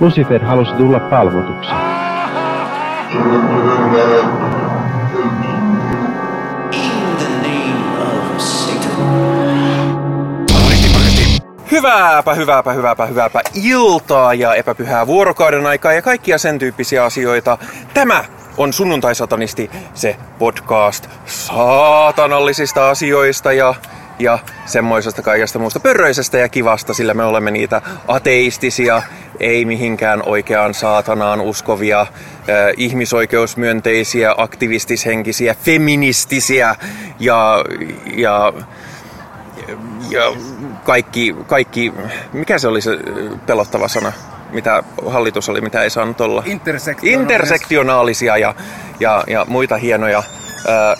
Lucifer halusi tulla palvotuksi. Hyvääpä, hyvääpä, hyvääpä, hyvääpä iltaa ja epäpyhää vuorokauden aikaa ja kaikkia sen tyyppisiä asioita. Tämä on Sunnuntai-satanisti, se podcast saatanallisista asioista ja, ja semmoisesta kaikesta muusta pörröisestä ja kivasta, sillä me olemme niitä ateistisia, ei mihinkään oikeaan saatanaan uskovia, äh, ihmisoikeusmyönteisiä, aktivistishenkisiä, feministisiä ja, ja ja kaikki, kaikki, mikä se oli se pelottava sana, mitä hallitus oli, mitä ei saanut olla? Intersektionaalisia. Intersektionaalisia ja, ja, ja muita hienoja ää,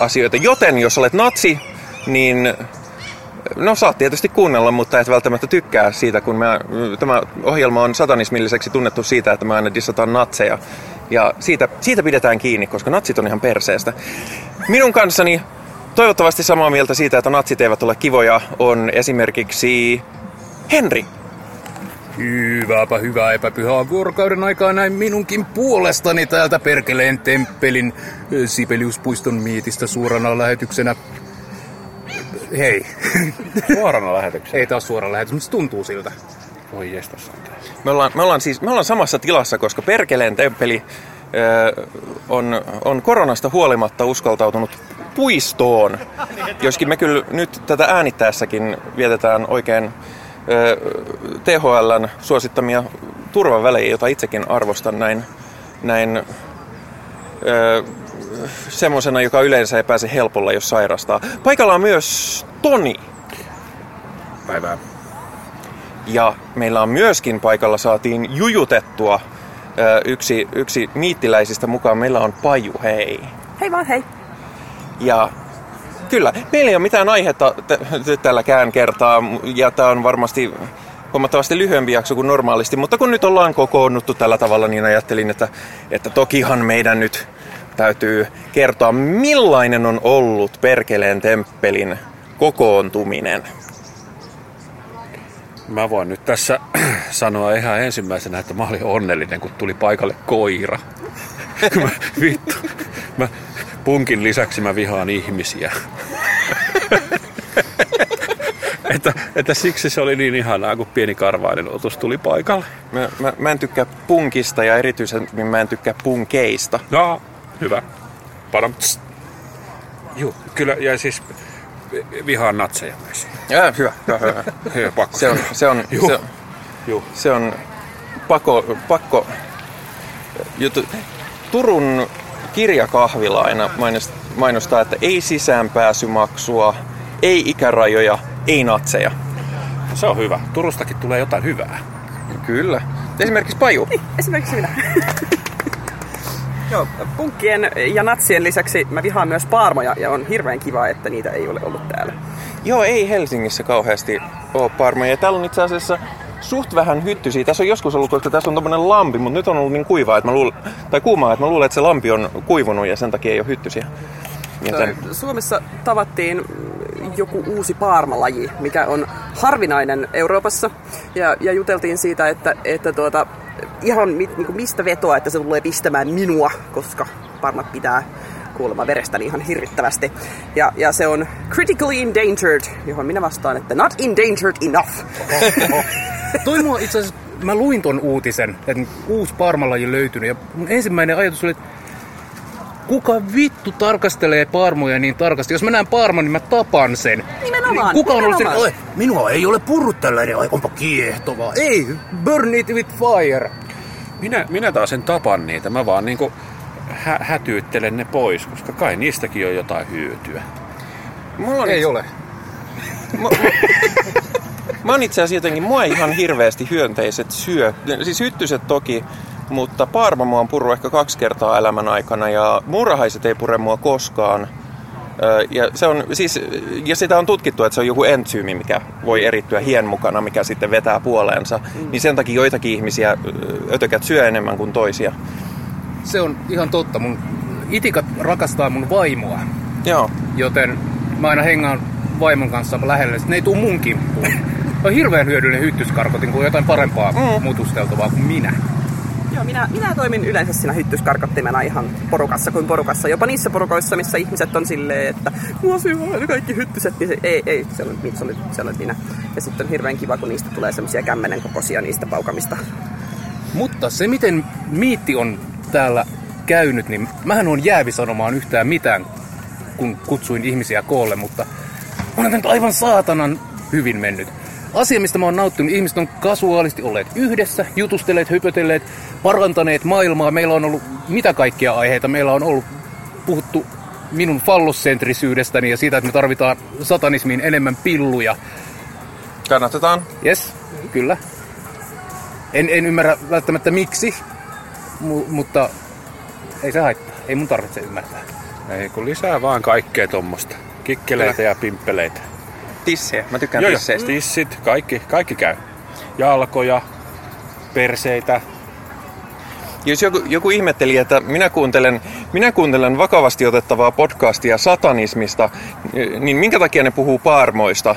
asioita. Joten jos olet natsi, niin No saat tietysti kuunnella, mutta et välttämättä tykkää siitä, kun mä, tämä ohjelma on satanismilliseksi tunnettu siitä, että mä aina dissataan natseja. Ja siitä, siitä pidetään kiinni, koska natsit on ihan perseestä. Minun kanssani toivottavasti samaa mieltä siitä, että natsit eivät ole kivoja, on esimerkiksi Henri. Hyvääpä hyvää epäpyhää vuorokauden aikaa näin minunkin puolestani täältä Perkeleen temppelin ö, Sibeliuspuiston mietistä suorana lähetyksenä. Hei. Suorana lähetyksenä. Ei taas suora lähetys, mutta se tuntuu siltä. Voi jestas. Me ollaan, me ollaan siis me ollaan samassa tilassa, koska Perkeleen temppeli ö, on, on koronasta huolimatta uskaltautunut puistoon. Joskin me kyllä nyt tätä äänittäessäkin vietetään oikein ö, THLn suosittamia turvavälejä, joita itsekin arvostan näin, näin ö, semmoisena, joka yleensä ei pääse helpolla, jos sairastaa. Paikalla on myös Toni. Päivää. Ja meillä on myöskin paikalla saatiin jujutettua yksi, yksi miittiläisistä mukaan. Meillä on Paju, hei. Hei vaan, hei. Ja kyllä, meillä ei ole mitään aihetta t- tälläkään kertaa, ja tämä on varmasti huomattavasti lyhyempi jakso kuin normaalisti, mutta kun nyt ollaan kokoonnuttu tällä tavalla, niin ajattelin, että, että tokihan meidän nyt täytyy kertoa, millainen on ollut Perkeleen temppelin kokoontuminen. Mä voin nyt tässä sanoa ihan ensimmäisenä, että mä olin onnellinen, kun tuli paikalle koira. mä, vittu. Mä, punkin lisäksi mä vihaan ihmisiä. että, että siksi se oli niin ihanaa, kun pieni karvainen otus tuli paikalle. Mä, mä, mä en tykkää punkista ja erityisesti mä en tykkää punkeista. No, hyvä. Padam. Joo, kyllä, ja siis vihaan natseja myös. Ja, hyvä, hyvä, hyvä. Hyvä, pakko. Se on, se on, Juh. se on, Juh. se on pakko, pakko juttu. Turun kirjakahvila aina mainos- mainostaa, että ei sisäänpääsymaksua, ei ikärajoja, ei natseja. Se on hyvä. Turustakin tulee jotain hyvää. Kyllä. Esimerkiksi Paju. Niin, esimerkiksi minä. Joo, punkkien ja natsien lisäksi mä vihaan myös paarmoja ja on hirveän kiva, että niitä ei ole ollut täällä. Joo, ei Helsingissä kauheasti ole parmeja. Täällä on itse asiassa suht vähän hyttysiä. Tässä on joskus ollut, koska tässä on tommonen lampi, mutta nyt on ollut niin kuivaa, että mä luulen, tai kuumaa, että mä luulen, että se lampi on kuivunut ja sen takia ei ole hyttysiä. Joten, Suomessa tavattiin joku uusi paarmalaji, mikä on harvinainen Euroopassa. Ja, ja juteltiin siitä, että, että tuota, ihan mit, niin kuin mistä vetoa, että se tulee pistämään minua, koska parmat pitää kuulemma verestäni ihan hirvittävästi. Ja, ja se on critically endangered, johon minä vastaan, että not endangered enough. Toi mua itse asiassa, mä luin ton uutisen, että uusi parmalaji löytynyt. Ja mun ensimmäinen ajatus oli, että kuka vittu tarkastelee parmoja niin tarkasti? Jos mä näen parman, niin mä tapan sen. Nimenomaan, Kuka on ollut sen, nimenomaan. "Oi, minua ei ole purrut tällainen, ai onpa kiehtovaa. Ei, burn it with fire. Minä, minä taas en tapan niitä. Mä vaan niinku hä- hätyyttelen ne pois, koska kai niistäkin on jotain hyötyä. mulla on Ei ole. Mä oon itse asiassa jotenkin, mua ei ihan hirveästi hyönteiset syö. Siis hyttyset toki, mutta parma mua on purru ehkä kaksi kertaa elämän aikana ja muurahaiset ei pure mua koskaan. Ja, se on, siis, ja sitä on tutkittu, että se on joku entsyymi, mikä voi erittyä hien mukana, mikä sitten vetää puoleensa. Mm. Niin sen takia joitakin ihmisiä ötökät syö enemmän kuin toisia. Se on ihan totta. Mun itikat rakastaa mun vaimoa, Joo. joten mä aina hengaan vaimon kanssa lähelle. Ne ei tuu mun kimppuun. on hirveän hyödyllinen hyttyskarkotin, kun on jotain parempaa mm. mutusteltavaa kuin minä. Joo, minä, minä toimin yleensä siinä hyttyskarkottimena ihan porukassa kuin porukassa. Jopa niissä porukoissa, missä ihmiset on silleen, että mua aina kaikki hyttyset, niin se, ei, ei, se on, se, on, se on minä. Ja sitten on hirveän kiva, kun niistä tulee semmoisia kämmenen kokoisia niistä paukamista. Mutta se, miten miitti on täällä käynyt, niin mähän on jäävi sanomaan yhtään mitään, kun kutsuin ihmisiä koolle, mutta tämä nyt aivan saatanan hyvin mennyt. Asia, mistä mä oon nauttinut, ihmiset on kasuaalisti olleet yhdessä, jutustelleet, hypötelleet, parantaneet maailmaa. Meillä on ollut mitä kaikkia aiheita. Meillä on ollut puhuttu minun fallosentrisyydestäni ja siitä, että me tarvitaan satanismiin enemmän pilluja. Kannatetaan. Yes, kyllä. En, en ymmärrä välttämättä miksi, mu, mutta ei se haittaa. Ei mun tarvitse ymmärtää. Ei kun lisää vaan kaikkea tuommoista. Kikkeleitä ja pimppeleitä. Tissejä. Mä tykkään Joo, joo, tisseistä. tissit, kaikki, kaikki käy. Jalkoja, perseitä. Jos joku, joku ihmetteli, että minä kuuntelen, minä kuuntelen vakavasti otettavaa podcastia satanismista, niin minkä takia ne puhuu paarmoista?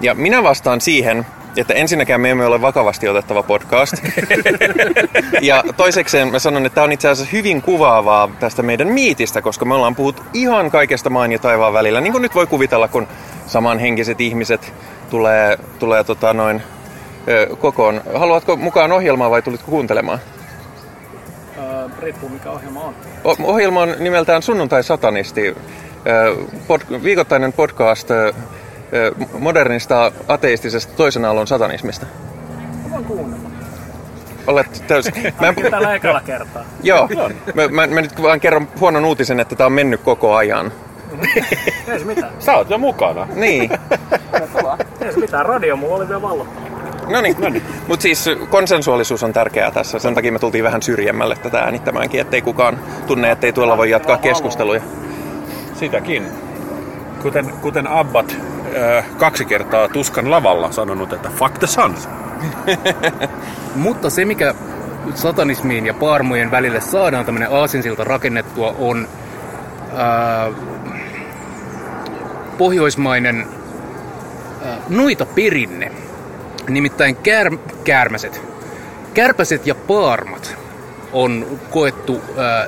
Ja minä vastaan siihen, että ensinnäkään me emme ole vakavasti otettava podcast. ja toisekseen mä sanon, että tämä on itse asiassa hyvin kuvaavaa tästä meidän miitistä, koska me ollaan puhuttu ihan kaikesta maan ja taivaan välillä. Niin kuin nyt voi kuvitella, kun samanhenkiset ihmiset tulee, tulee tota noin, ö, kokoon. Haluatko mukaan ohjelmaa vai tulitko kuuntelemaan? Riippuu mikä ohjelma on. O- ohjelma on nimeltään Sunnuntai Satanisti, ö, pod- viikoittainen podcast ö, modernista ateistisesta toisen aallon satanismista. Voin kuunnella. Olet täysin... Mä, Tällä ekalla kertaa. joo, mä, mä, mä nyt vaan kerron huonon uutisen, että tämä on mennyt koko ajan. Ei mitään. Sä oot jo mukana. Niin, Ei se mitään. Radio mulla oli vielä vallottava. no niin. Mutta siis konsensuaalisuus on tärkeää tässä. Sen takia me tultiin vähän syrjemmälle tätä äänittämäänkin, ettei kukaan tunne, ettei tuolla voi jatkaa keskusteluja. Sitäkin. Kuten, kuten Abbat äh, kaksi kertaa tuskan lavalla sanonut, että fuck the sun. Mutta se, mikä satanismiin ja paarmojen välille saadaan tämmöinen aasinsilta rakennettua, on ää, pohjoismainen ää, noita. Nimittäin kär, käärmäset. Kärpäset ja paarmat on koettu ää,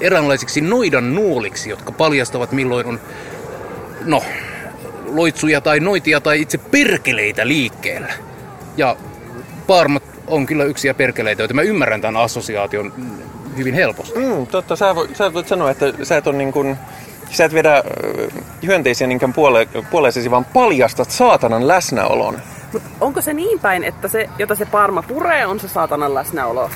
eräänlaisiksi noidan nuoliksi, jotka paljastavat milloin on, no, loitsuja tai noitia tai itse perkeleitä liikkeellä. Ja paarmat on kyllä yksiä perkeleitä, joita mä ymmärrän tämän assosiaation hyvin helposti. Mm, totta, sä voit, sä voit sanoa, että sä et, on niin kuin, sä et vedä ö, hyönteisiä niinkään puole, puoleisesi, vaan paljastat saatanan läsnäolon. Mutta onko se niin päin, että se, jota se paarma puree, on se saatanan läsnäolo?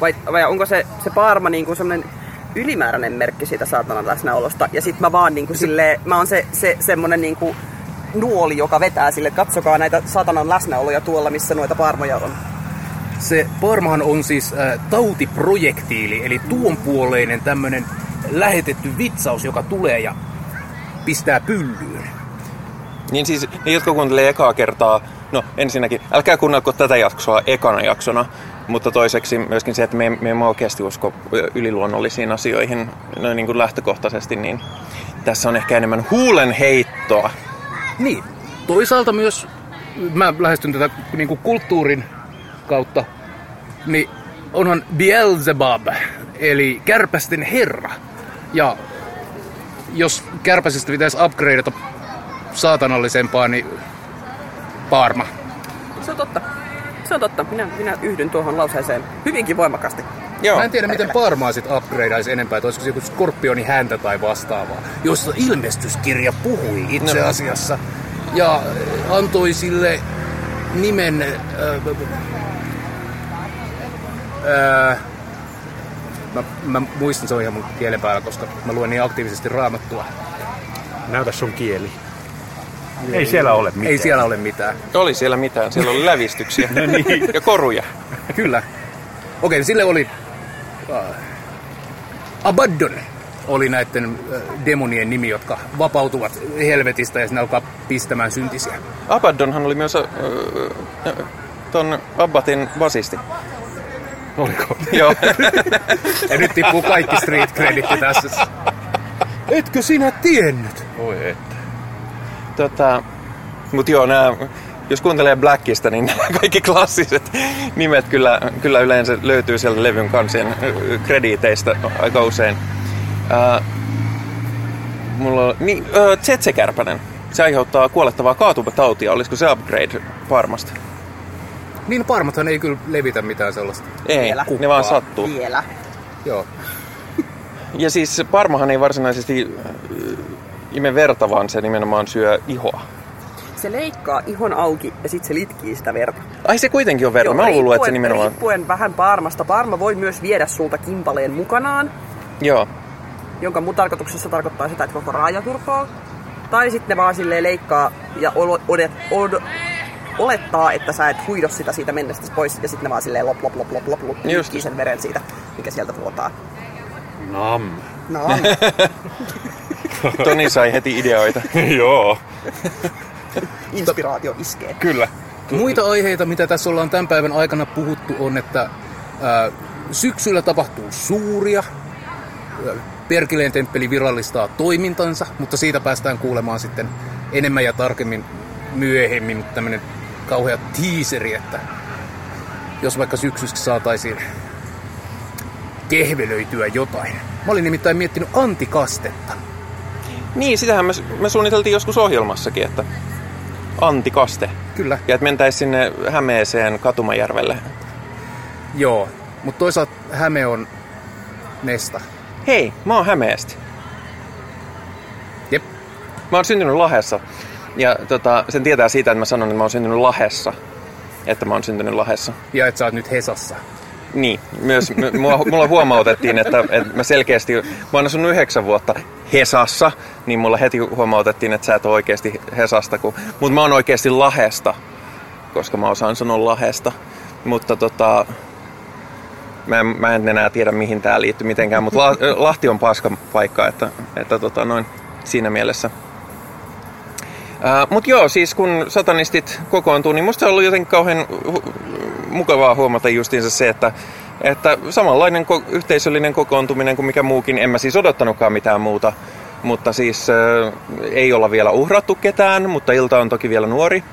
Vai, vai onko se, se paarma niinku semmoinen ylimääräinen merkki siitä saatanan läsnäolosta? Ja sit mä vaan niinku silleen, mä oon se, se semmonen niinku nuoli, joka vetää sille, että katsokaa näitä saatanan läsnäoloja tuolla, missä noita paarmoja on. Se paarmahan on siis äh, tautiprojektiili, eli tuonpuoleinen tämmönen lähetetty vitsaus, joka tulee ja pistää pyllyyn. Niin siis ne, jotka kuuntelee ekaa kertaa, no ensinnäkin, älkää kuunnelko tätä jaksoa ekana jaksona, mutta toiseksi myöskin se, että me, me emme oikeasti usko yliluonnollisiin asioihin no, niin kuin lähtökohtaisesti, niin tässä on ehkä enemmän huulen heittoa. Niin, toisaalta myös mä lähestyn tätä niin kuin kulttuurin kautta, niin onhan Beelzebub, eli kärpästen herra. Ja jos kärpäsestä pitäisi upgradeata saatanallisempaa, niin paarma. Se on totta. Se on totta. Minä, minä yhdyn tuohon lauseeseen hyvinkin voimakkaasti. Joo. Mä en tiedä, miten Parmaa sit upgradeaisi enempää, että olisiko se joku skorpioni häntä tai vastaavaa, josta ilmestyskirja puhui itse asiassa. Ja antoi sille nimen... Äh, äh, mä, mä muistan, se on ihan mun kielen päällä, koska mä luen niin aktiivisesti raamattua. Näytä sun kieli. Ei siellä ole mitään. Ei siellä ole mitään. Oli siellä mitään, siellä oli lävistyksiä No niin. ja koruja. Kyllä. Okei, niin sille oli... Uh, Abaddon oli näiden uh, demonien nimi, jotka vapautuvat helvetistä ja sinne alkaa pistämään syntisiä. Abaddonhan oli myös ö, ton Abbatin basisti. Oliko? Joo. Ja nyt tippuu kaikki street creditti tässä. Etkö sinä tiennyt? Voi että. tota, mut joo, nää, jos kuuntelee Blackista, niin nämä kaikki klassiset nimet kyllä, kyllä yleensä löytyy sieltä levyn kansien krediiteistä aika usein. Ää, mulla on, niin, ö, Tsetse-kärpänen. Se aiheuttaa kuolettavaa kaatumatautia. Olisiko se upgrade Parmasta? Niin Parmathan ei kyllä levitä mitään sellaista. Ei, Vielä. ne vaan sattuu. Vielä. Joo. Ja siis Parmahan ei varsinaisesti äh, ime verta, vaan se nimenomaan syö ihoa. Se leikkaa ihon auki ja sitten se litkii sitä verta. Ai se kuitenkin on verta. Joo, Mä oon luullut, että se nimenomaan... Riippuen vähän Parmasta. Parma voi myös viedä sulta kimpaleen mukanaan, Joo. jonka mun tarkoituksessa tarkoittaa sitä, että koko raaja turpoaa. Tai sitten ne vaan silleen leikkaa ja odet, od, olettaa, että sä et huido sitä siitä mennestä pois. Ja sitten ne vaan silleen lop lop lop lop lop, lop sen veren siitä, mikä sieltä vuotaa. Nam. No, Toni sai heti ideoita. Joo, inspiraatio iskee. kyllä. Muita aiheita, mitä tässä ollaan tämän päivän aikana puhuttu, on, että ää, syksyllä tapahtuu suuria. Perkileen temppeli virallistaa toimintansa, mutta siitä päästään kuulemaan sitten enemmän ja tarkemmin myöhemmin tämmöinen kauhea tiiseri, että jos vaikka syksyksi saataisiin kehvelöityä jotain. Mä olin nimittäin miettinyt antikastetta. Niin, sitähän me, me suunniteltiin joskus ohjelmassakin, että antikaste. Kyllä, Ja että mentäisiin sinne Hämeeseen Katumajärvelle. joo. Mutta toisaalta Häme on mesta. Hei, mä oon Hämeestä. Jep, Mä oon syntynyt Lahessa. Ja tota, sen tietää siitä, että mä sanon, että mä oon syntynyt Lahessa. Että mä oon syntynyt Lahessa. ja et sä oot nyt Hesassa. Niin, myös mua, mulla huomautettiin, että, että mä selkeästi, mä oon asunut yhdeksän vuotta Hesassa, niin mulla heti huomautettiin, että sä et ole oikeasti Hesasta, kun, mutta mä oon oikeasti Lahesta, koska mä osaan sanoa Lahesta. Mutta tota, mä en, mä en enää tiedä mihin tää liittyy mitenkään, mutta La, Lahti on paska paikka, että, että tota, noin siinä mielessä. Mutta joo, siis kun satanistit kokoontuu, niin musta se on ollut jotenkin kauhean hu- mukavaa huomata justiinsa se, että, että samanlainen ko- yhteisöllinen kokoontuminen kuin mikä muukin, en mä siis odottanutkaan mitään muuta, mutta siis äh, ei olla vielä uhrattu ketään, mutta ilta on toki vielä nuori.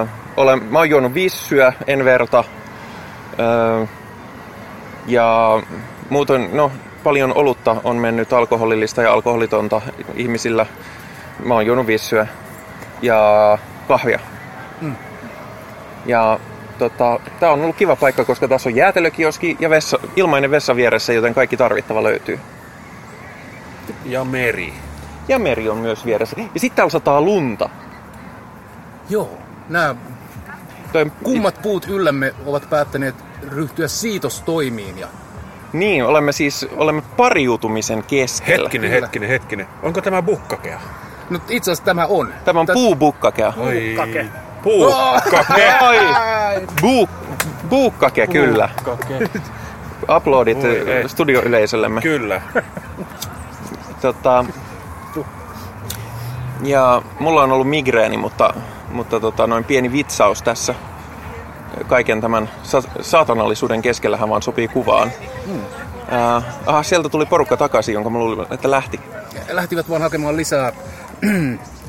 Äh, olen, mä oon juonut vissyä, en verta. Äh, ja muuten, no, paljon olutta on mennyt alkoholillista ja alkoholitonta ihmisillä. Mä oon juonut vissyä ja kahvia. Ja tota, tää on ollut kiva paikka, koska tässä on jäätelökioski ja vessa, ilmainen vessa vieressä, joten kaikki tarvittava löytyy. Ja meri. Ja meri on myös vieressä. Ja sitten täällä sataa lunta. Joo, nämä Toi, kummat puut yllämme ovat päättäneet ryhtyä siitostoimiin ja Niin, olemme siis olemme pariutumisen keskellä. Hetkinen, Kyllä. hetkinen, hetkinen. Onko tämä bukkakea? No itse asiassa tämä on. Tämä on Tä- puubukkakea. Oi. Bukkake. Puukkake. Ai, buu, buukkake kyllä. Uploadit Voi eh, ei. studioyleisöllemme. Kyllä. Tota, ja mulla on ollut migreeni, mutta, mutta tota, noin pieni vitsaus tässä kaiken tämän sa- saatanallisuuden keskellähän vaan sopii kuvaan. Hmm. Uh, aha, sieltä tuli porukka takaisin, jonka mä luulin, että lähti. Lähtivät vaan hakemaan lisää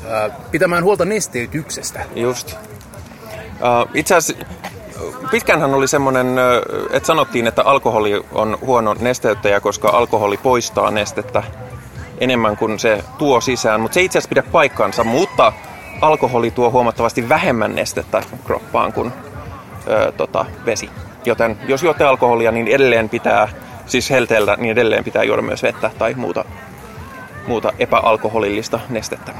ää, pitämään huolta nesteytyksestä. Just. Itse asiassa pitkänhän oli semmoinen, että sanottiin, että alkoholi on huono nesteyttäjä, koska alkoholi poistaa nestettä enemmän kuin se tuo sisään. Mutta se itse asiassa pidä paikkaansa, mutta alkoholi tuo huomattavasti vähemmän nestettä kroppaan kuin ö, tota, vesi. Joten jos juotte alkoholia, niin edelleen pitää, siis helteellä, niin edelleen pitää juoda myös vettä tai muuta, muuta epäalkoholillista nestettä.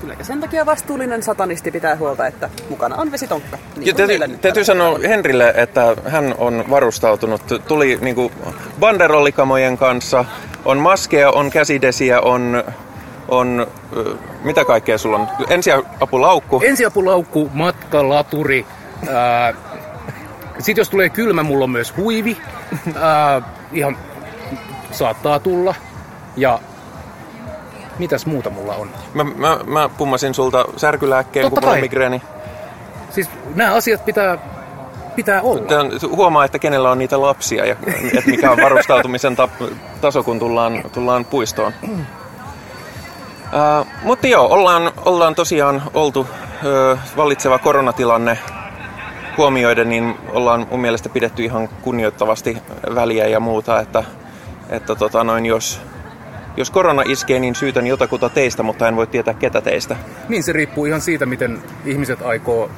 Kyllä, ja sen takia vastuullinen satanisti pitää huolta, että mukana on vesitonkka. Niin Ja kuin täytyy, täytyy sanoa Henrille, että hän on varustautunut. Tuli niinku banderollikamojen kanssa, on maskeja, on käsidesiä, on, on mitä kaikkea sulla on? Ensiapulaukku. Ensiapulaukku, matka, laturi. Ää, sitten jos tulee kylmä, mulla on myös huivi. Ää, ihan saattaa tulla. Ja mitäs muuta mulla on? Mä, mä, mä pummasin sulta särkylääkkeen, Totta kun mulla on migreeni. Siis nämä asiat pitää, pitää olla. Tän, huomaa, että kenellä on niitä lapsia ja että mikä on varustautumisen ta- taso, kun tullaan, tullaan puistoon. Uh, mutta joo, ollaan, ollaan tosiaan oltu ö, vallitseva koronatilanne huomioiden, niin ollaan mun mielestä pidetty ihan kunnioittavasti väliä ja muuta, että, että tota noin, jos, jos korona iskee, niin syytän jotakuta teistä, mutta en voi tietää ketä teistä. Niin se riippuu ihan siitä, miten ihmiset aikoo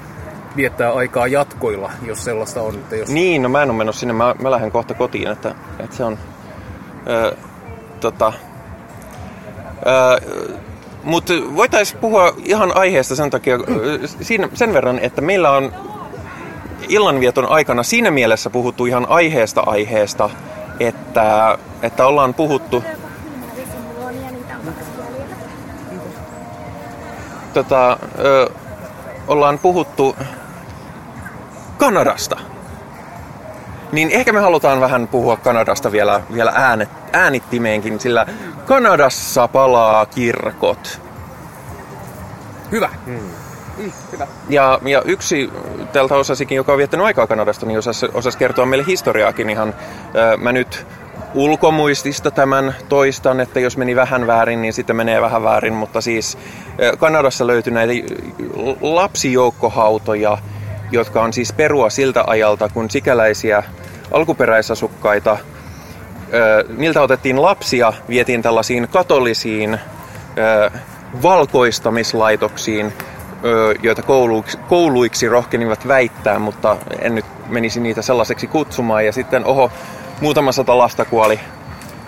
viettää aikaa jatkoilla, jos sellaista on. Että jos... Niin, no mä en ole menossa sinne, mä, mä lähden kohta kotiin, että, että se on... Ö, tota, mutta voitaisiin puhua ihan aiheesta sen takia, siinä, sen verran, että meillä on illanvieton aikana siinä mielessä puhuttu ihan aiheesta aiheesta, että, että ollaan puhuttu tota, ö, ollaan puhuttu Kanadasta. Niin ehkä me halutaan vähän puhua Kanadasta vielä, vielä äänet, äänittimeenkin, sillä Kanadassa palaa kirkot. Hyvä. Hyvä. Ja, ja yksi tältä osasikin, joka on viettänyt aikaa Kanadasta, niin osasi, osasi kertoa meille historiaakin ihan. Ö, mä nyt ulkomuistista tämän toistan, että jos meni vähän väärin, niin sitten menee vähän väärin, mutta siis Kanadassa löytyi näitä lapsijoukkohautoja, jotka on siis perua siltä ajalta, kun sikäläisiä alkuperäisasukkaita, niiltä otettiin lapsia, vietiin tällaisiin katolisiin valkoistamislaitoksiin, joita kouluiksi, kouluiksi rohkenivat väittää, mutta en nyt menisi niitä sellaiseksi kutsumaan. Ja sitten, oho, muutama sata lasta kuoli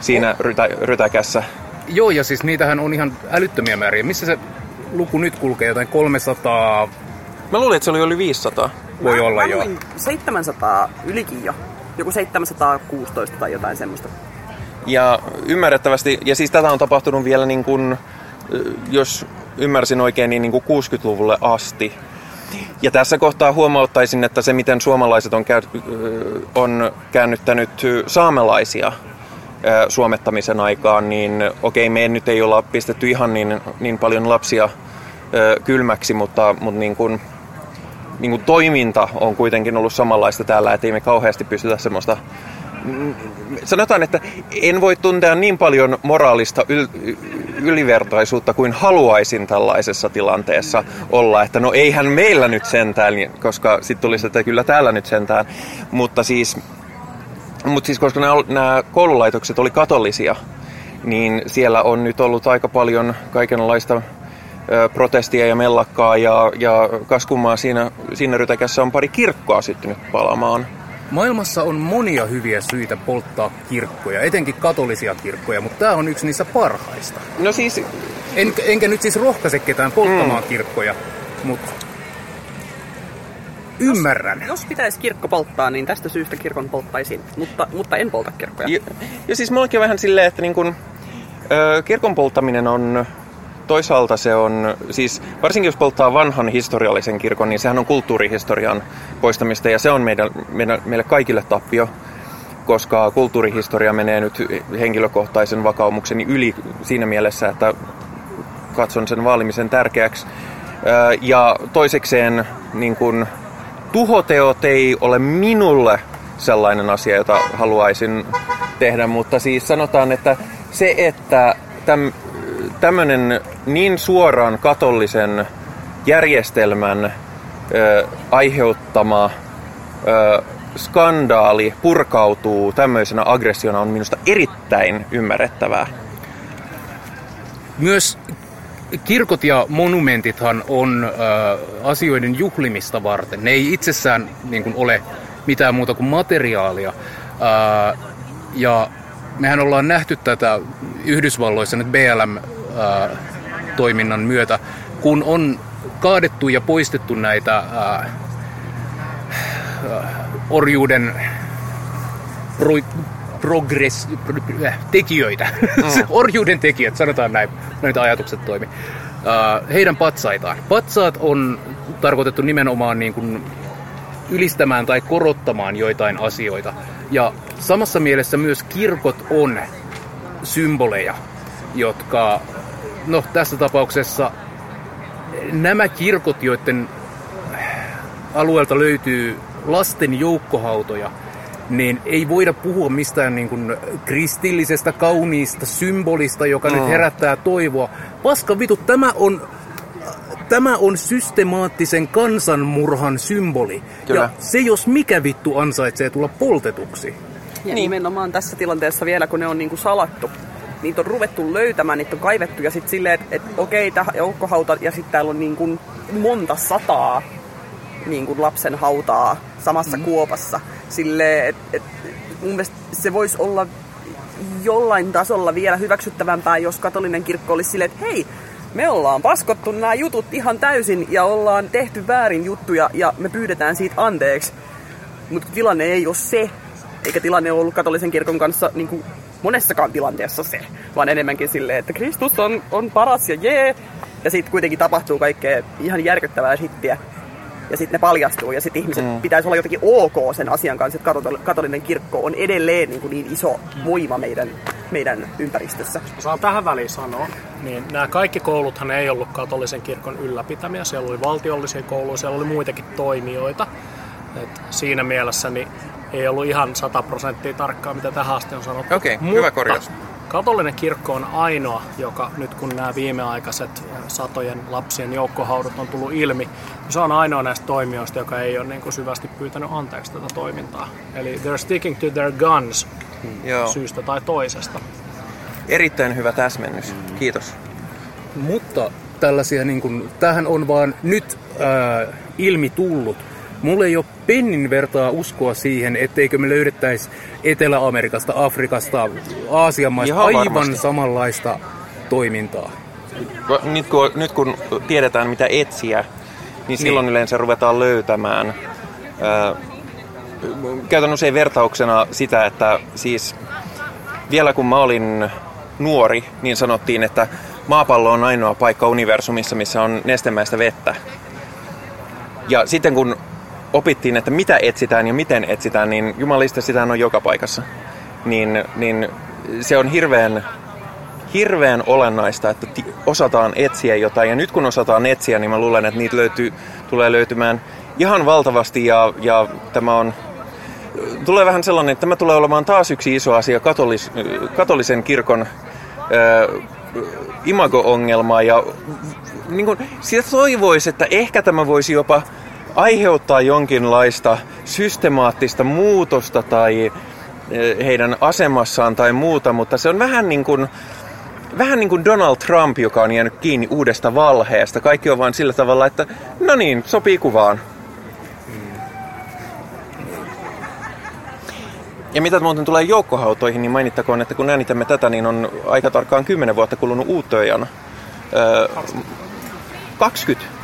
siinä rytä, rytäkässä. Joo, ja siis niitähän on ihan älyttömiä määriä. Missä se luku nyt kulkee? Jotain 300 Mä luulin, että se oli yli 500. voi olla Mä jo. luin 700 ylikin jo. Joku 716 tai jotain semmoista. Ja ymmärrettävästi, ja siis tätä on tapahtunut vielä niin kuin, jos ymmärsin oikein, niin, niin kuin 60-luvulle asti. Ja tässä kohtaa huomauttaisin, että se miten suomalaiset on, käy, on käännyttänyt saamelaisia suomettamisen aikaan, niin okei, me nyt ei olla pistetty ihan niin, niin paljon lapsia kylmäksi, mutta, mutta niin kuin, niin kuin toiminta on kuitenkin ollut samanlaista täällä, että ei me kauheasti pystytä semmoista sanotaan, että en voi tuntea niin paljon moraalista yl- ylivertaisuutta kuin haluaisin tällaisessa tilanteessa olla, että no eihän meillä nyt sentään, niin- koska sitten tulisi, että kyllä täällä nyt sentään, mutta siis, mutta siis koska nämä, koululaitokset oli katolisia, niin siellä on nyt ollut aika paljon kaikenlaista protestia ja mellakkaa ja, ja kaskumaa siinä, siinä rytäkässä on pari kirkkoa syttynyt palamaan. Maailmassa on monia hyviä syitä polttaa kirkkoja, etenkin katolisia kirkkoja, mutta tämä on yksi niistä parhaista. No siis En, enkä nyt siis rohkaise ketään polttamaan mm. kirkkoja, mutta ymmärrän. Jos pitäisi kirkko polttaa, niin tästä syystä kirkon polttaisin. Mutta, mutta en polta kirkkoja. Ja, ja siis mullakin on vähän silleen, että niin kun, ö, kirkon polttaminen on toisaalta se on, siis varsinkin jos polttaa vanhan historiallisen kirkon, niin sehän on kulttuurihistorian poistamista ja se on meidän, meidän, meille kaikille tappio, koska kulttuurihistoria menee nyt henkilökohtaisen vakaumukseni yli siinä mielessä, että katson sen vaalimisen tärkeäksi. Ja toisekseen niin kun, tuhoteot ei ole minulle sellainen asia, jota haluaisin tehdä, mutta siis sanotaan, että se, että täm, tämmöinen niin suoraan katollisen järjestelmän ö, aiheuttama ö, skandaali purkautuu tämmöisenä aggressiona on minusta erittäin ymmärrettävää. Myös kirkot ja monumentithan on äh, asioiden juhlimista varten. Ne ei itsessään niin kuin, ole mitään muuta kuin materiaalia. Äh, ja mehän ollaan nähty tätä Yhdysvalloissa nyt BLM-toiminnan myötä, kun on kaadettu ja poistettu näitä äh, orjuuden pro, progress, pro- äh, tekijöitä, orjuuden tekijät, sanotaan näin, näitä ajatukset toimi. Uh, heidän patsaitaan. Patsaat on tarkoitettu nimenomaan niin kuin ylistämään tai korottamaan joitain asioita. Ja samassa mielessä myös kirkot on symboleja, jotka, no tässä tapauksessa nämä kirkot, joiden alueelta löytyy lasten joukkohautoja, niin ei voida puhua mistään niin kuin kristillisestä, kauniista symbolista, joka mm. nyt herättää toivoa. Paska vitu, tämä on tämä on systemaattisen kansanmurhan symboli. Kyllä. Ja se jos mikä vittu ansaitsee tulla poltetuksi. Ja niin. nimenomaan tässä tilanteessa vielä, kun ne on niinku salattu. Niitä on ruvettu löytämään, niitä on kaivettu ja sitten silleen, että et, okei, tähän joukkohauta ja sitten täällä on niinku monta sataa niinku lapsen hautaa samassa mm. kuopassa. Silleen, että et, mun mielestä se voisi olla jollain tasolla vielä hyväksyttävämpää, jos katolinen kirkko olisi silleen, että hei, me ollaan paskottu nämä jutut ihan täysin ja ollaan tehty väärin juttuja ja me pyydetään siitä anteeksi. Mutta tilanne ei ole se, eikä tilanne ole ollut katolisen kirkon kanssa niin kuin monessakaan tilanteessa se, vaan enemmänkin silleen, että Kristus on, on paras ja jee. Ja sitten kuitenkin tapahtuu kaikkea ihan järkyttävää shittiä. Ja sitten ne paljastuu ja sitten ihmiset mm. pitäisi olla jotenkin ok sen asian kanssa, että katol- katolinen kirkko on edelleen niin, kuin niin iso voima meidän, meidän ympäristössä. Saan tähän väliin sanoa, niin nämä kaikki kouluthan ei ollut katolisen kirkon ylläpitämiä. Siellä oli valtiollisia kouluja, siellä oli muitakin toimijoita. Et siinä mielessä niin ei ollut ihan 100 prosenttia tarkkaa, mitä tähän asti on sanottu. Okei, hyvä korjaus. Katolinen kirkko on ainoa, joka nyt kun nämä viimeaikaiset satojen lapsien joukkohaudut on tullut ilmi, niin se on ainoa näistä toimijoista, joka ei ole niin kuin syvästi pyytänyt anteeksi tätä toimintaa. Eli they're sticking to their guns Joo. syystä tai toisesta. Erittäin hyvä täsmennys. Kiitos. Mutta tällaisia, niin kuin, tämähän on vaan nyt ää, ilmi tullut. Mulla ei ole pennin vertaa uskoa siihen, etteikö me löydettäisi Etelä-Amerikasta, Afrikasta, Aasian maista aivan varmasti. samanlaista toimintaa. Nyt kun, nyt kun tiedetään mitä etsiä, niin silloin yleensä ruvetaan löytämään. Ää, käytän usein vertauksena sitä, että siis vielä kun mä olin nuori, niin sanottiin, että maapallo on ainoa paikka universumissa, missä on nestemäistä vettä. Ja sitten kun opittiin, että mitä etsitään ja miten etsitään, niin jumalista sitä on joka paikassa. Niin, niin se on hirveän, hirveän olennaista, että osataan etsiä jotain. Ja nyt kun osataan etsiä, niin mä luulen, että niitä löytyy, tulee löytymään ihan valtavasti. Ja, ja tämä on, tulee vähän sellainen, että tämä tulee olemaan taas yksi iso asia katolis, katolisen kirkon ö, imago-ongelmaa. Ja niin kuin, sitä toivoisi, että ehkä tämä voisi jopa aiheuttaa jonkinlaista systemaattista muutosta tai eh, heidän asemassaan tai muuta, mutta se on vähän niin kuin, vähän niin kuin Donald Trump, joka on jäänyt kiinni uudesta valheesta. Kaikki on vain sillä tavalla, että no niin, sopii kuvaan. Ja mitä muuten tulee joukkohautoihin, niin mainittakoon, että kun äänitämme tätä, niin on aika tarkkaan 10 vuotta kulunut Uuttöjan. Öö, 20.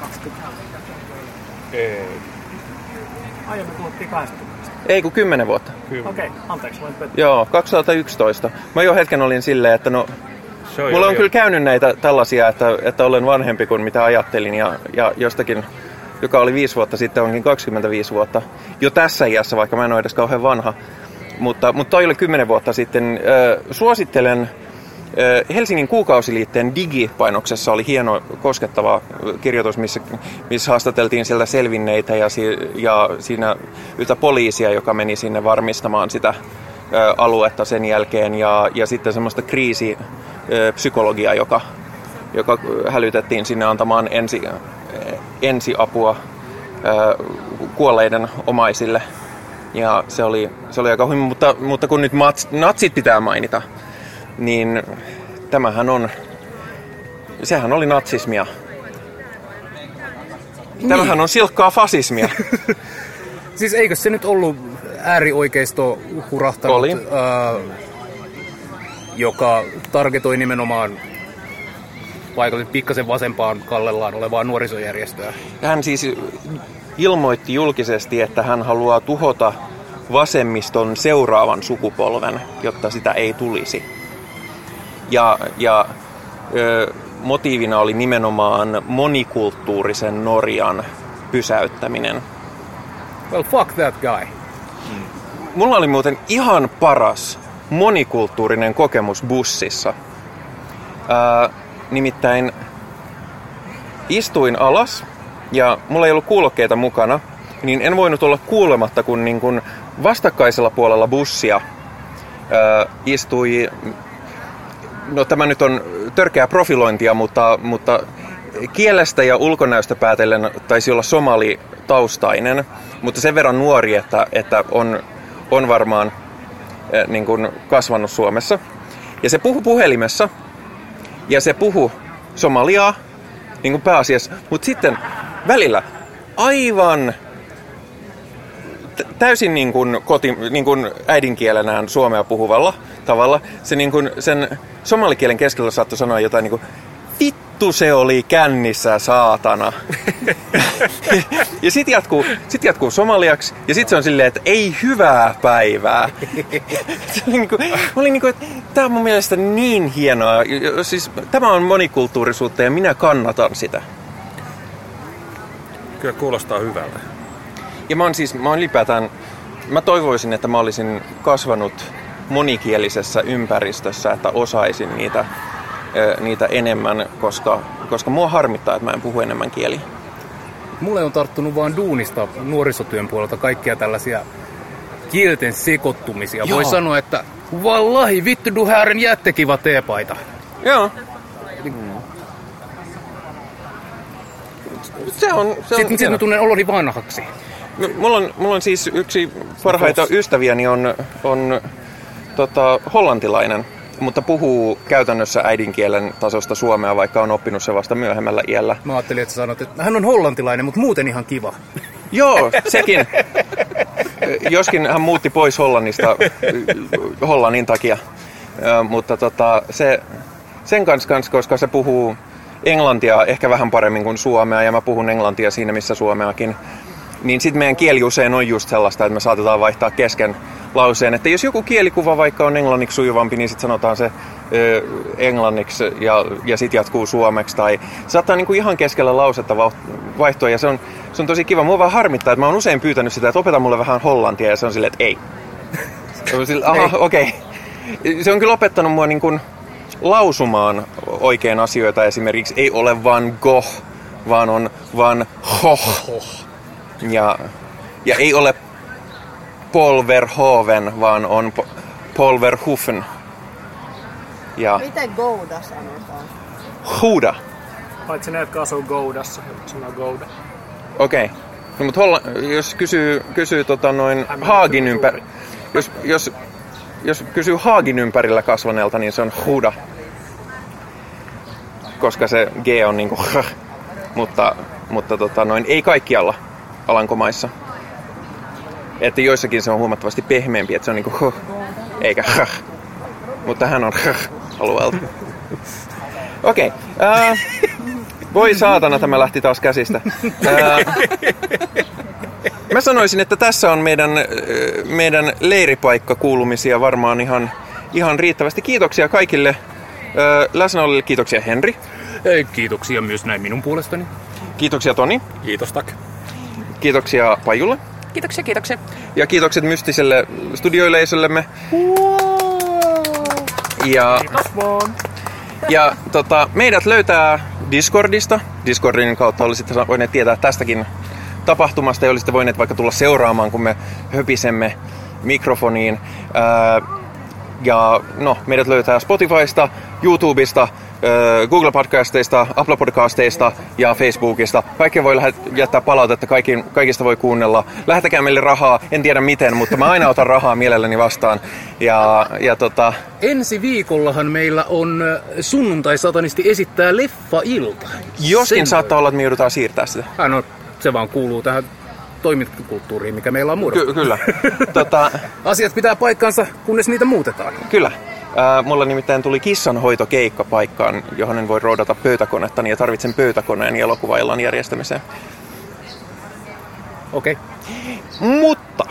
Aiemmin puhuttiin 80. Ei kun 10 vuotta. Okei, anteeksi, voin petää. Joo, 2011. Mä jo hetken olin silleen, että no, Se on mulla jo- on kyllä käynyt näitä tällaisia, että, että olen vanhempi kuin mitä ajattelin ja, ja jostakin, joka oli 5 vuotta sitten, onkin 25 vuotta. Jo tässä iässä, vaikka mä en ole edes kauhean vanha. Mutta, mutta toi oli 10 vuotta sitten. Ö, suosittelen Helsingin kuukausiliitteen digipainoksessa oli hieno koskettava kirjoitus, missä, missä haastateltiin sieltä selvinneitä ja, ja siinä yhtä poliisia, joka meni sinne varmistamaan sitä aluetta sen jälkeen ja, ja sitten semmoista kriisipsykologiaa, joka, joka hälytettiin sinne antamaan ensi, ensiapua kuolleiden omaisille. Ja se oli, se oli aika hyvin, mutta, mutta kun nyt mats, natsit pitää mainita, niin tämähän on, sehän oli natsismia. Tämähän on silkkaa fasismia. Siis eikö se nyt ollut äärioikeisto hurahtanut, Oli. Ää, joka targetoi nimenomaan paikallisen pikkasen vasempaan kallellaan olevaa nuorisojärjestöä. Hän siis ilmoitti julkisesti, että hän haluaa tuhota vasemmiston seuraavan sukupolven, jotta sitä ei tulisi. Ja, ja ö, motiivina oli nimenomaan monikulttuurisen Norjan pysäyttäminen. Well, fuck that guy. Mulla oli muuten ihan paras monikulttuurinen kokemus bussissa. Ää, nimittäin istuin alas ja mulla ei ollut kuulokkeita mukana, niin en voinut olla kuulematta, kun, niin kun vastakkaisella puolella bussia ää, istui, no tämä nyt on törkeä profilointia, mutta, mutta kielestä ja ulkonäöstä päätellen taisi olla somali taustainen, mutta sen verran nuori, että, että on, on varmaan eh, niin kuin kasvanut Suomessa. Ja se puhu puhelimessa ja se puhu somaliaa niin kuin pääasiassa, mutta sitten välillä aivan täysin niin kuin, koti, niin kuin äidinkielenään suomea puhuvalla tavalla. Se niin kuin, sen somalikielen keskellä saattoi sanoa jotain niin kuin, vittu se oli kännissä, saatana. ja sit jatkuu, sit jatkuu somaliaksi, ja sit se on silleen, että ei hyvää päivää. se oli niinku, mä olin niinku, että tää on mun mielestä niin hienoa. Siis, tämä on monikulttuurisuutta ja minä kannatan sitä. Kyllä kuulostaa hyvältä. Ja mä oon siis, mä oon ylipäätään, mä toivoisin, että mä olisin kasvanut monikielisessä ympäristössä, että osaisin niitä, niitä enemmän, koska, koska mua harmittaa, että mä en puhu enemmän kieliä. Mulle on tarttunut vaan duunista nuorisotyön puolelta kaikkia tällaisia kielten sekoittumisia. Voi Joo. sanoa, että vallahi vittu du här en jättekiva teepaita. Joo. Se on, se on Sitten, mä tunnen oloni vanhaksi. Mulla on, mulla on siis yksi parhaita ystäviäni on, on tota, hollantilainen, mutta puhuu käytännössä äidinkielen tasosta suomea, vaikka on oppinut se vasta myöhemmällä iällä. Mä ajattelin, että sanot, että hän on hollantilainen, mutta muuten ihan kiva. Joo, sekin. Joskin hän muutti pois Hollannista Hollannin takia. Mutta tota, se, sen kanssa, kans, koska se puhuu englantia ehkä vähän paremmin kuin suomea, ja mä puhun englantia siinä missä suomeakin, niin sitten meidän kieli usein on just sellaista, että me saatetaan vaihtaa kesken lauseen. Että jos joku kielikuva vaikka on englanniksi sujuvampi, niin sitten sanotaan se ö, englanniksi ja, ja sitten jatkuu suomeksi. Tai saattaa niinku ihan keskellä lausetta vaihtua ja se on, se on tosi kiva. Mua vaan harmittaa, että mä oon usein pyytänyt sitä, että opeta mulle vähän hollantia ja se on silleen, että ei. Se on sille, aha, okei. Okay. Se on kyllä opettanut mua niin kuin lausumaan oikein asioita. Esimerkiksi ei ole vaan goh, vaan on vaan hoh. Ja, ja ei ole Polverhoven, vaan on po- Polverhufen. Ja Miten Gouda sanotaan? Huda. Paitsi ne, jotka asuu Goudassa, sanoo Gouda. Okei. Okay. No, mutta Holla, jos kysyy, kysyy tota noin Haagin ympäri, jos, jos, jos kysyy Haagin ympärillä kasvaneelta, niin se on Huda. Koska se G on niinku mutta, mutta tota noin, ei kaikkialla Alankomaissa. Että joissakin se on huomattavasti pehmeämpi, että se on niinku h, eikä h. Mutta hän on h alueelta. Okei. Okay. Uh, voi saatana, tämä lähti taas käsistä. Ää, mä sanoisin, että tässä on meidän, ö, meidän leiripaikka kuulumisia varmaan ihan, ihan riittävästi. Kiitoksia kaikille ö, läsnäolille. Kiitoksia Henri. Kiitoksia myös näin minun puolestani. Kiitoksia Toni. Kiitos tak. Kiitoksia Pajulle. Kiitoksia, kiitoksia. Ja kiitokset mystiselle studioyleisöllemme. Ja, ja tota, meidät löytää Discordista. Discordin kautta olisitte voineet tietää tästäkin tapahtumasta ja olisitte voineet vaikka tulla seuraamaan, kun me höpisemme mikrofoniin. Ja no, meidät löytää Spotifysta, YouTubesta, ää, Google Podcasteista, Apple Podcasteista ja Facebookista. Kaikki voi jättää palautetta, kaikki, kaikista voi kuunnella. Lähetäkää meille rahaa, en tiedä miten, mutta mä aina otan rahaa mielelläni vastaan. Ja, ja tota, Ensi viikollahan meillä on äh, sunnuntai-satanisti esittää leffa-ilta. joskin Sen saattaa olla, että me joudutaan siirtää sitä. Ah, no, se vaan kuuluu tähän toimintakulttuuriin, mikä meillä on muodostunut. Ky- kyllä. tota, Asiat pitää paikkansa, kunnes niitä muutetaan. Kyllä. Ää, mulla nimittäin tuli kissanhoitokeikka paikkaan, johon en voi roudata pöytäkonettani ja tarvitsen pöytäkoneen elokuvaillan järjestämiseen. Okei. Okay. Mutta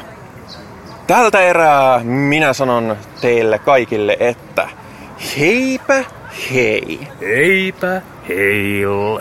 tältä erää minä sanon teille kaikille, että heipä hei! Heipä heil.